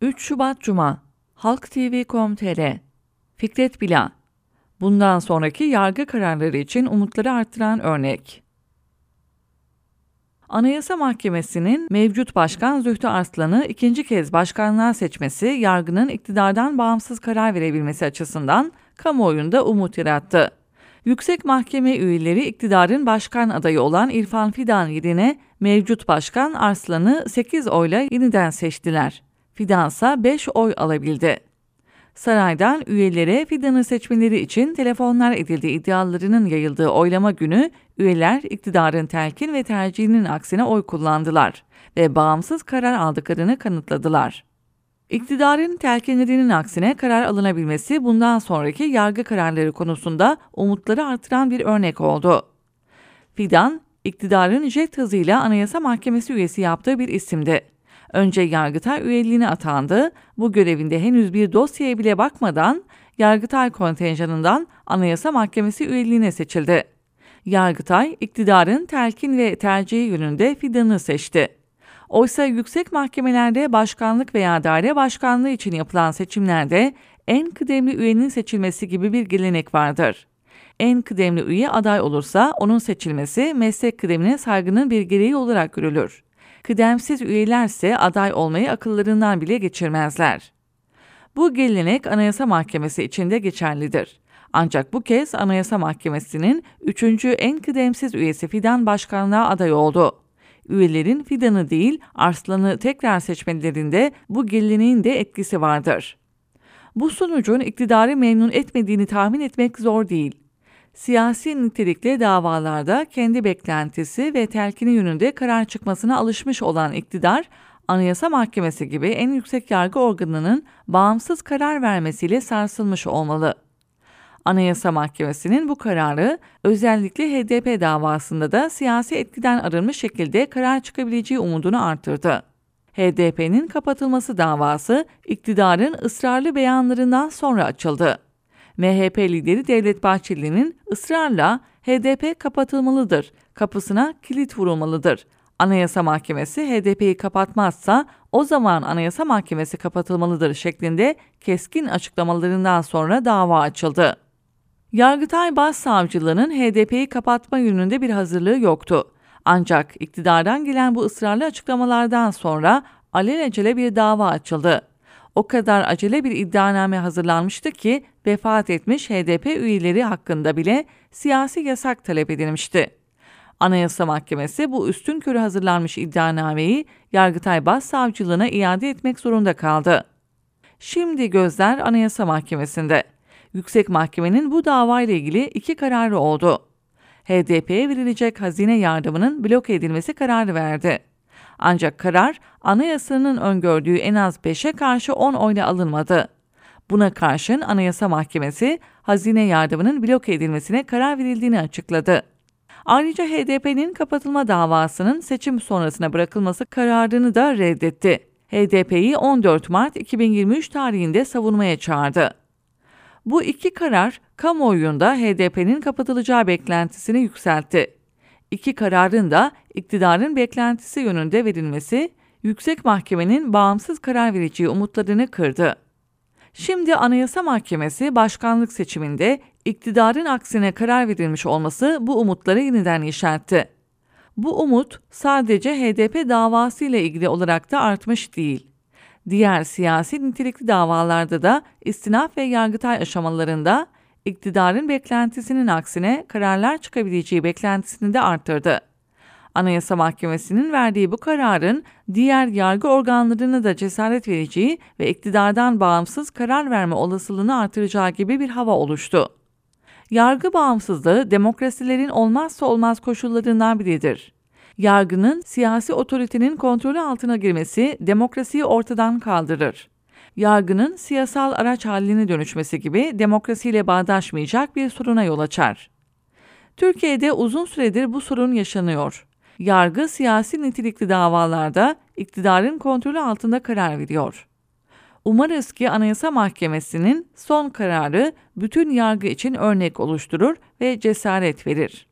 3 Şubat Cuma Halk TV.com.tr Fikret Bila Bundan sonraki yargı kararları için umutları arttıran örnek. Anayasa Mahkemesi'nin mevcut başkan Zühtü Arslan'ı ikinci kez başkanlığa seçmesi yargının iktidardan bağımsız karar verebilmesi açısından kamuoyunda umut yarattı. Yüksek Mahkeme üyeleri iktidarın başkan adayı olan İrfan Fidan yerine mevcut başkan Arslan'ı 8 oyla yeniden seçtiler. Fidan ise 5 oy alabildi. Saraydan üyelere Fidan'ı seçmeleri için telefonlar edildiği iddialarının yayıldığı oylama günü üyeler iktidarın telkin ve tercihinin aksine oy kullandılar ve bağımsız karar aldıklarını kanıtladılar. İktidarın telkinlerinin aksine karar alınabilmesi bundan sonraki yargı kararları konusunda umutları artıran bir örnek oldu. Fidan, iktidarın jet hızıyla Anayasa Mahkemesi üyesi yaptığı bir isimdi. Önce Yargıtay üyeliğine atandı, bu görevinde henüz bir dosyaya bile bakmadan Yargıtay kontenjanından Anayasa Mahkemesi üyeliğine seçildi. Yargıtay, iktidarın telkin ve tercihi yönünde Fidan'ı seçti. Oysa yüksek mahkemelerde başkanlık veya daire başkanlığı için yapılan seçimlerde en kıdemli üyenin seçilmesi gibi bir gelenek vardır. En kıdemli üye aday olursa onun seçilmesi meslek kıdemine saygının bir gereği olarak görülür. Kıdemsiz üyelerse aday olmayı akıllarından bile geçirmezler. Bu gelenek Anayasa Mahkemesi içinde geçerlidir. Ancak bu kez Anayasa Mahkemesi'nin üçüncü en kıdemsiz üyesi Fidan başkanlığa aday oldu üyelerin Fidan'ı değil Arslan'ı tekrar seçmelerinde bu geleneğin de etkisi vardır. Bu sonucun iktidarı memnun etmediğini tahmin etmek zor değil. Siyasi nitelikli davalarda kendi beklentisi ve telkini yönünde karar çıkmasına alışmış olan iktidar, Anayasa Mahkemesi gibi en yüksek yargı organının bağımsız karar vermesiyle sarsılmış olmalı. Anayasa Mahkemesi'nin bu kararı özellikle HDP davasında da siyasi etkiden arınmış şekilde karar çıkabileceği umudunu artırdı. HDP'nin kapatılması davası iktidarın ısrarlı beyanlarından sonra açıldı. MHP lideri Devlet Bahçeli'nin ısrarla HDP kapatılmalıdır, kapısına kilit vurulmalıdır. Anayasa Mahkemesi HDP'yi kapatmazsa o zaman Anayasa Mahkemesi kapatılmalıdır şeklinde keskin açıklamalarından sonra dava açıldı. Yargıtay Başsavcılığının HDP'yi kapatma yönünde bir hazırlığı yoktu. Ancak iktidardan gelen bu ısrarlı açıklamalardan sonra alelacele bir dava açıldı. O kadar acele bir iddianame hazırlanmıştı ki vefat etmiş HDP üyeleri hakkında bile siyasi yasak talep edilmişti. Anayasa Mahkemesi bu üstün körü hazırlanmış iddianameyi Yargıtay Başsavcılığına iade etmek zorunda kaldı. Şimdi gözler Anayasa Mahkemesi'nde. Yüksek Mahkemenin bu davayla ilgili iki kararı oldu. HDP'ye verilecek hazine yardımının blok edilmesi kararı verdi. Ancak karar anayasanın öngördüğü en az 5'e karşı 10 oyla alınmadı. Buna karşın Anayasa Mahkemesi hazine yardımının blok edilmesine karar verildiğini açıkladı. Ayrıca HDP'nin kapatılma davasının seçim sonrasına bırakılması kararını da reddetti. HDP'yi 14 Mart 2023 tarihinde savunmaya çağırdı. Bu iki karar kamuoyunda HDP'nin kapatılacağı beklentisini yükseltti. İki kararın da iktidarın beklentisi yönünde verilmesi, yüksek mahkemenin bağımsız karar vereceği umutlarını kırdı. Şimdi Anayasa Mahkemesi başkanlık seçiminde iktidarın aksine karar verilmiş olması bu umutları yeniden yeşertti. Bu umut sadece HDP davası ile ilgili olarak da artmış değil. Diğer siyasi nitelikli davalarda da istinaf ve yargıtay aşamalarında iktidarın beklentisinin aksine kararlar çıkabileceği beklentisini de arttırdı. Anayasa Mahkemesi'nin verdiği bu kararın diğer yargı organlarına da cesaret vereceği ve iktidardan bağımsız karar verme olasılığını artıracağı gibi bir hava oluştu. Yargı bağımsızlığı demokrasilerin olmazsa olmaz koşullarından biridir yargının siyasi otoritenin kontrolü altına girmesi demokrasiyi ortadan kaldırır. Yargının siyasal araç haline dönüşmesi gibi demokrasiyle bağdaşmayacak bir soruna yol açar. Türkiye'de uzun süredir bu sorun yaşanıyor. Yargı siyasi nitelikli davalarda iktidarın kontrolü altında karar veriyor. Umarız ki Anayasa Mahkemesi'nin son kararı bütün yargı için örnek oluşturur ve cesaret verir.